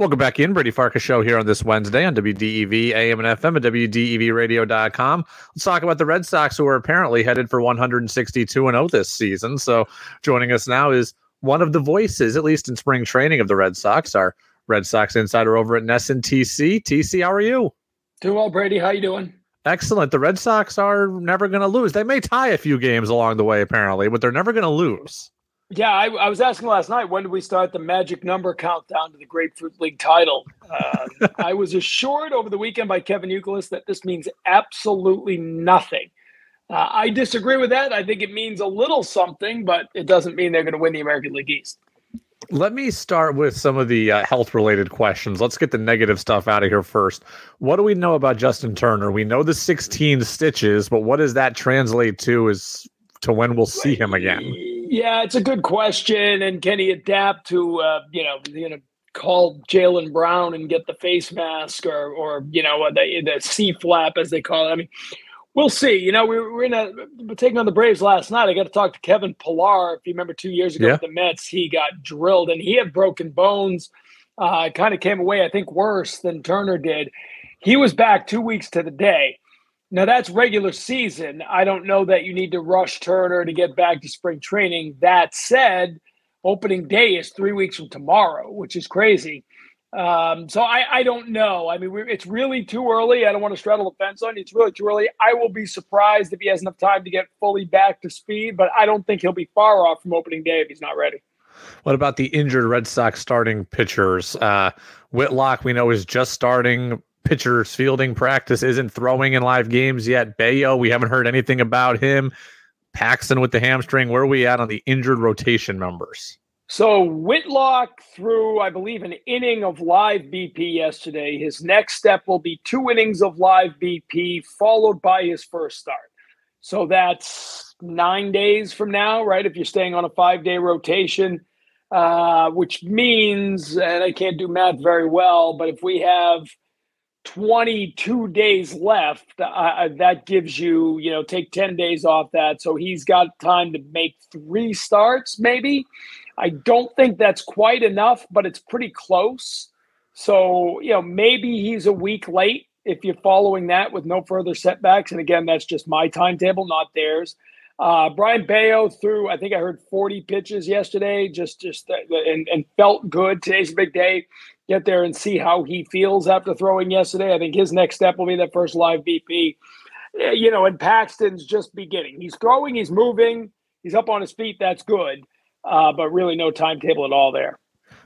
Welcome back in, Brady Farkas show here on this Wednesday on WDEV AM and FM at WDEVradio.com. Let's talk about the Red Sox, who are apparently headed for 162 and 0 this season. So, joining us now is one of the voices, at least in spring training, of the Red Sox, our Red Sox insider over at NESN TC. TC, how are you? Doing well, Brady. How you doing? Excellent. The Red Sox are never going to lose. They may tie a few games along the way, apparently, but they're never going to lose. Yeah, I, I, was asking last night when do we start the magic number countdown to the Grapefruit League title? Um, I was assured over the weekend by Kevin Youkilis that this means absolutely nothing. Uh, I disagree with that. I think it means a little something, but it doesn't mean they're going to win the American League East. Let me start with some of the uh, health related questions. Let's get the negative stuff out of here first. What do we know about Justin Turner? We know the 16 stitches, but what does that translate to is to when we'll see him again? Yeah, it's a good question. And can he adapt to, uh, you know, you know, call Jaylen Brown and get the face mask or, or you know, the, the C flap as they call it? I mean, we'll see. You know, we were in a we're taking on the Braves last night. I got to talk to Kevin Pillar. If you remember two years ago yeah. with the Mets, he got drilled and he had broken bones. Uh, kind of came away, I think, worse than Turner did. He was back two weeks to the day. Now that's regular season. I don't know that you need to rush Turner to get back to spring training. That said, opening day is three weeks from tomorrow, which is crazy. Um, so I, I don't know. I mean, it's really too early. I don't want to straddle the fence on you. It's really too early. I will be surprised if he has enough time to get fully back to speed, but I don't think he'll be far off from opening day if he's not ready. What about the injured Red Sox starting pitchers? Uh, Whitlock, we know, is just starting pitchers fielding practice, isn't throwing in live games yet. Bello, we haven't heard anything about him. Paxton with the hamstring. Where are we at on the injured rotation numbers? So Whitlock threw, I believe, an inning of live BP yesterday. His next step will be two innings of live BP, followed by his first start. So that's nine days from now, right? If you're staying on a five day rotation, uh, which means, and I can't do math very well, but if we have 22 days left. Uh, that gives you, you know, take 10 days off that. So he's got time to make three starts, maybe. I don't think that's quite enough, but it's pretty close. So, you know, maybe he's a week late if you're following that with no further setbacks. And again, that's just my timetable, not theirs. Uh, Brayan Bello threw, I think I heard 40 pitches yesterday, just just uh, and, and felt good. Today's a big day get there and see how he feels after throwing yesterday. I think his next step will be that first live BP. You know, and Paxton's just beginning. He's throwing, he's moving, he's up on his feet. That's good, uh, but really no timetable at all there.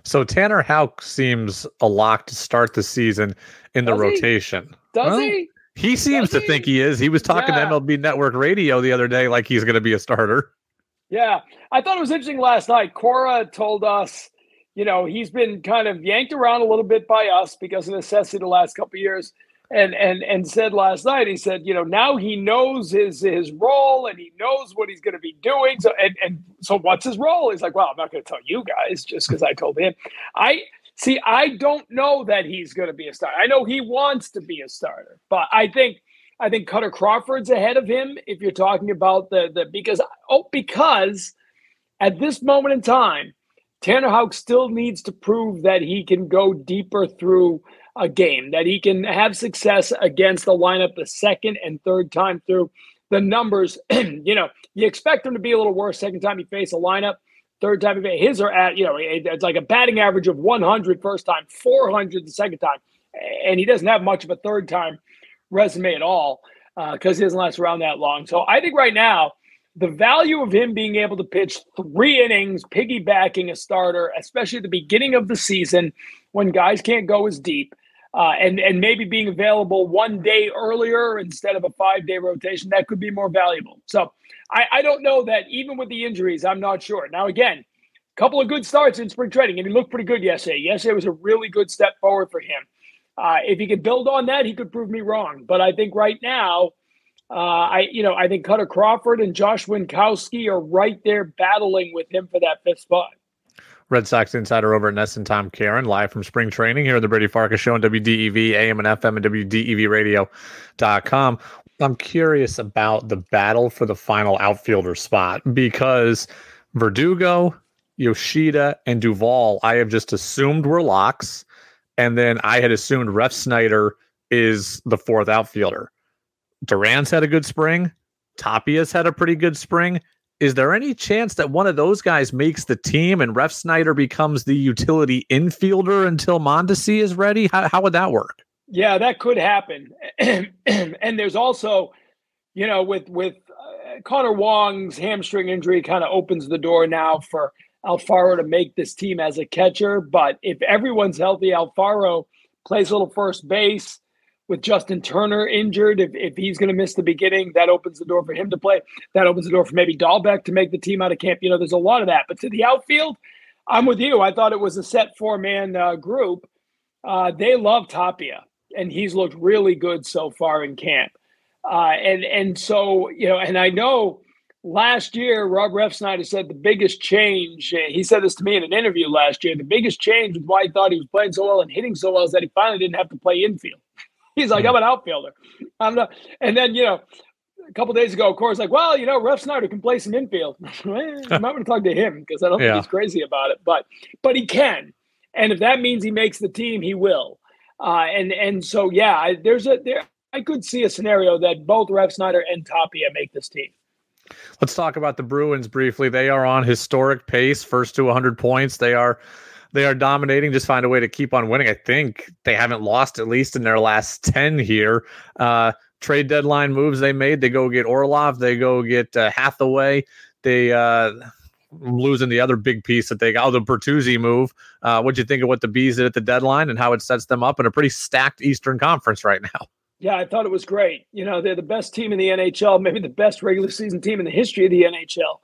So Tanner Houck seems a lock to start the season in Does the he? rotation. Does well, he? He seems Does to he? think he is. He was talking yeah. to MLB Network Radio the other day like he's going to be a starter. Yeah, I thought it was interesting last night. Cora told us you know, he's been kind of yanked around a little bit by us because of necessity the last couple years. And and and said last night, he said, you know, now he knows his his role and he knows what he's going to be doing. So and and so what's his role? He's like, well, I'm not going to tell you guys just because I told him. I see. I don't know that he's going to be a starter. I know he wants to be a starter, but I think I think Kutter Crawford's ahead of him if you're talking about the the because oh because at this moment in time Tanner Houck still needs to prove that he can go deeper through a game, that he can have success against the lineup the second and third time through. The numbers, you know, you expect him to be a little worse second time you face a lineup. Third time, his are at, you know, it's like a batting average of 100 first time, 400 the second time. And he doesn't have much of a third time resume at all because uh, he doesn't last around that long. So I think right now, the value of him being able to pitch three innings, piggybacking a starter, especially at the beginning of the season when guys can't go as deep, uh, and and maybe being available one day earlier instead of a five day rotation, that could be more valuable. So I, I don't know that even with the injuries, I'm not sure. Now again, a couple of good starts in spring training, and he looked pretty good yesterday. Yesterday was a really good step forward for him. Uh, if he could build on that, he could prove me wrong. But I think right now uh, I, you know, I think Kutter Crawford and Josh Winckowski are right there battling with him for that fifth spot. Red Sox insider over at NESN Tom Caron, live from spring training here at the Brady Farkas Show on WDEV, AM and FM, and WDEVradio.com. I'm curious about the battle for the final outfielder spot because Verdugo, Yoshida, and Duvall, I have just assumed were locks. and then I had assumed Refsnyder is the fourth outfielder. Duran's had a good spring. Tapia's had a pretty good spring. Is there any chance that one of those guys makes the team and Refsnyder becomes the utility infielder until Mondesi is ready? How, how would that work? Yeah, that could happen. and there's also, you know, with with uh, Connor Wong's hamstring injury, kind of opens the door now for Alfaro to make this team as a catcher. But if everyone's healthy, Alfaro plays a little first base with Justin Turner injured. If, if he's going to miss the beginning, that opens the door for him to play. That opens the door for maybe Dalbec to make the team out of camp. You know, there's a lot of that. But to the outfield, I'm with you. I thought it was a set four man uh, group. Uh, they love Tapia, and he's looked really good so far in camp. Uh, and and so you know, and I know last year, Rob Refsnyder said the biggest change, eh, he said this to me in an interview last year, the biggest change with why he thought he was playing so well and hitting so well is that he finally didn't have to play infield. He's like, I'm an outfielder. I'm not. And then, you know, a couple days ago, of course, like, well, you know, Refsnyder can play some infield. I might want to talk to him because I don't yeah. think he's crazy about it, but but he can. And if that means he makes the team, he will. Uh, and and so yeah, I, there's a there. I could see a scenario that both Refsnyder and Tapia make this team. Let's talk about the Bruins briefly. They are on historic pace, first to 100 points. They are they are dominating. Just find a way to keep on winning. I think they haven't lost at least in their last 10 here. Uh, trade deadline moves they made. They go get Orlov. They go get uh, Hathaway. They uh, losing the other big piece that they got, oh, the Bertuzzi move. Uh, what'd you think of what the Bees did at the deadline and how it sets them up in a pretty stacked Eastern Conference right now? Yeah, I thought it was great. You know, they're the best team in the NHL, maybe the best regular season team in the history of the NHL.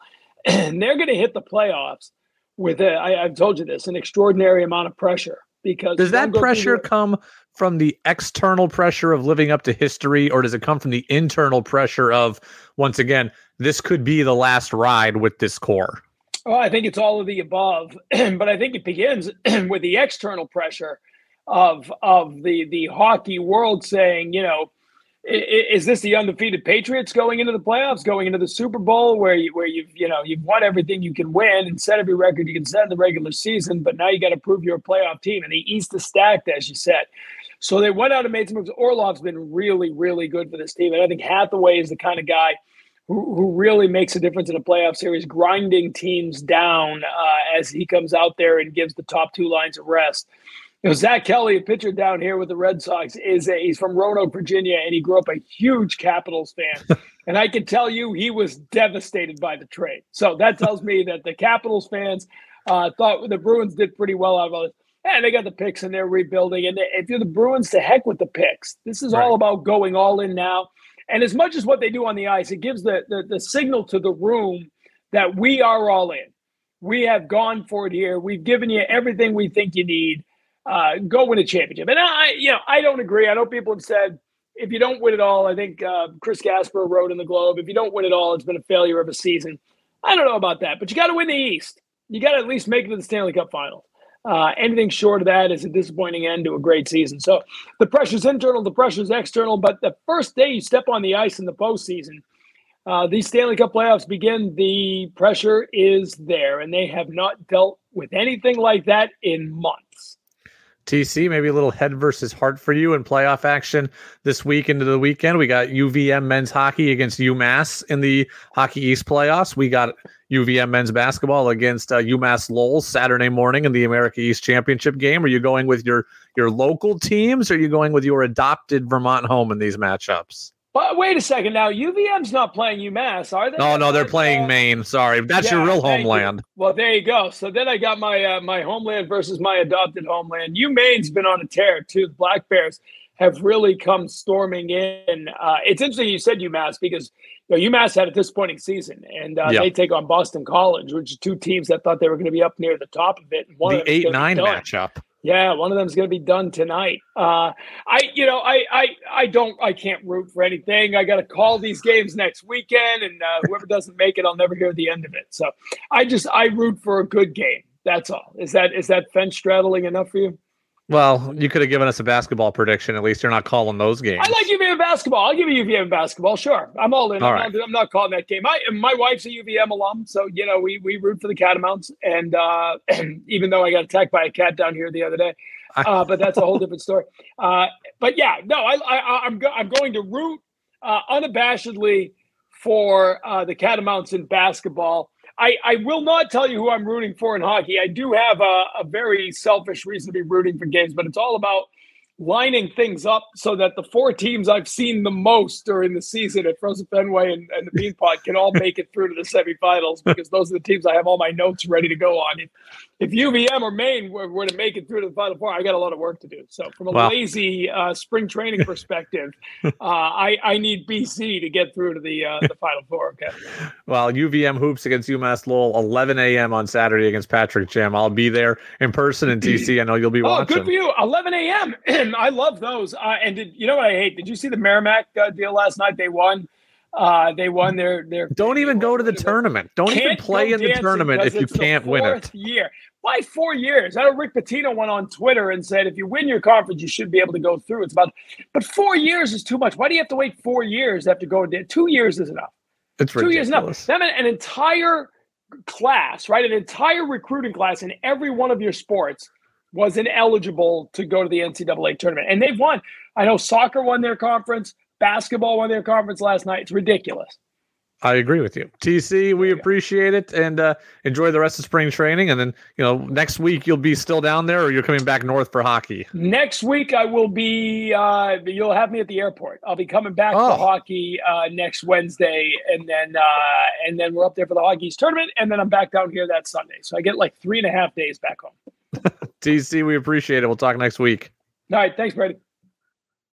And they're going to hit the playoffs with, a, I, I've told you this, an extraordinary amount of pressure. Because does that pressure come from the external pressure of living up to history, or does it come from the internal pressure of, once again, this could be the last ride with this core? Oh, I think it's all of the above, but I think it begins with the external pressure of of the the hockey world saying, you know, is this the undefeated Patriots going into the playoffs, going into the Super Bowl, where you where you've you know you've won everything you can win and set every record you can set in the regular season, but now you got to prove you're a playoff team, and the East is stacked, as you said. So they went out and made some moves. Orlov's been really, really good for this team, and I think Hathaway is the kind of guy who, who really makes a difference in a playoff series, grinding teams down uh, as he comes out there and gives the top two lines a rest. Know, Zack Kelly, a pitcher down here with the Red Sox, is a, he's from Roanoke, Virginia, and he grew up a huge Capitals fan. and I can tell you, he was devastated by the trade. So that tells me that the Capitals fans uh, thought the Bruins did pretty well out of it. And they got the picks and they're rebuilding. And if you're the Bruins, to heck with the picks. This is right. all about going all in now. And as much as what they do on the ice, it gives the, the, the signal to the room that we are all in. We have gone for it here. We've given you everything we think you need uh, go win a championship. And I, you know, I don't agree. I know people have said if you don't win it all, I think uh, Chris Gasper wrote in the Globe, if you don't win it all, it's been a failure of a season. I don't know about that, but you got to win the East. You got to at least make it to the Stanley Cup Finals. Uh, anything short of that is a disappointing end to a great season. So the pressure's internal, the pressure's external. But the first day you step on the ice in the postseason, uh, these Stanley Cup playoffs begin. The pressure is there, and they have not dealt with anything like that in months. TC, maybe a little head versus heart for you in playoff action this week into the weekend. We got UVM men's hockey against UMass in the Hockey East playoffs. We got UVM men's basketball against uh, UMass Lowell Saturday morning in the America East Championship game. Are you going with your your local teams? Or are you going with your adopted Vermont home in these matchups? But wait a second now. UVM's not playing UMass, are they? No, no, they're playing Maine. Sorry, that's yeah, your real homeland. You. Well, there you go. So then I got my uh, my homeland versus my adopted homeland. UMaine's been on a tear too. The Black Bears have really come storming in. Uh, it's interesting you said UMass because you know, UMass had a disappointing season, and uh, they take on Boston College, which are two teams that thought they were going to be up near the top of it. And one the eight nine matchup. Yeah, one of them is going to be done tonight. Uh, I, you know, I, I, I don't, I can't root for anything. I got to call these games next weekend, and uh, whoever doesn't make it, I'll never hear the end of it. So, I just, I root for a good game. That's all. Is that, is that fence straddling enough for you? Well, you could have given us a basketball prediction. At least you're not calling those games. I like UVM basketball. I'll give you UVM basketball. Sure, I'm all in. All I'm, right. not, I'm not calling that game. I, my wife's a UVM alum, so you know we we root for the Catamounts. And uh, even though I got attacked by a cat down here the other day, uh, but that's a whole different story. Uh, but yeah, no, I, I, I'm go- I'm going to root uh, unabashedly for uh, the Catamounts in basketball. I, I will not tell you who I'm rooting for in hockey. I do have a, a very selfish reason to be rooting for games, but it's all about lining things up so that the four teams I've seen the most during the season at Frozen Fenway and, and the Beanpot can all make it through to the semifinals because those are the teams I have all my notes ready to go on. If UVM or Maine were, were, to make it through to the Final Four, I got a lot of work to do. So, from a wow. lazy uh, spring training perspective, uh, I, I need BC to get through to the uh, the Final Four. Okay. Well, UVM hoops against UMass Lowell, 11 a.m. on Saturday against Patrick Gym. I'll be there in person in DC. I know you'll be watching. oh, good for you. 11 a.m. I love those. Uh, and did you know what I hate? Did you see the Merrimack uh, deal last night? They won. Uh, they won their their. Don't even go to the tournament. Don't even play in the tournament if you can't win it. Year. Why four years? I know Rick Pitino went on Twitter and said if you win your conference, you should be able to go through. It's about, but four years is too much. Why do you have to wait four years after going? there? Two years is enough. It's two ridiculous. years enough. That meant an entire class, right? An entire recruiting class in every one of your sports was ineligible to go to the NCAA tournament. And they've won. I know soccer won their conference, basketball won their conference last night. It's ridiculous. I agree with you. TC, we appreciate it and uh, enjoy the rest of spring training. And then, you know, next week you'll be still down there or you're coming back north for hockey? Next week I will be, uh, you'll have me at the airport. I'll be coming back oh. for hockey uh, next Wednesday. And then, uh, and then we're up there for the hockey's tournament. And then I'm back down here that Sunday. So I get like three and a half days back home. TC, we appreciate it. We'll talk next week. All right. Thanks, Brady.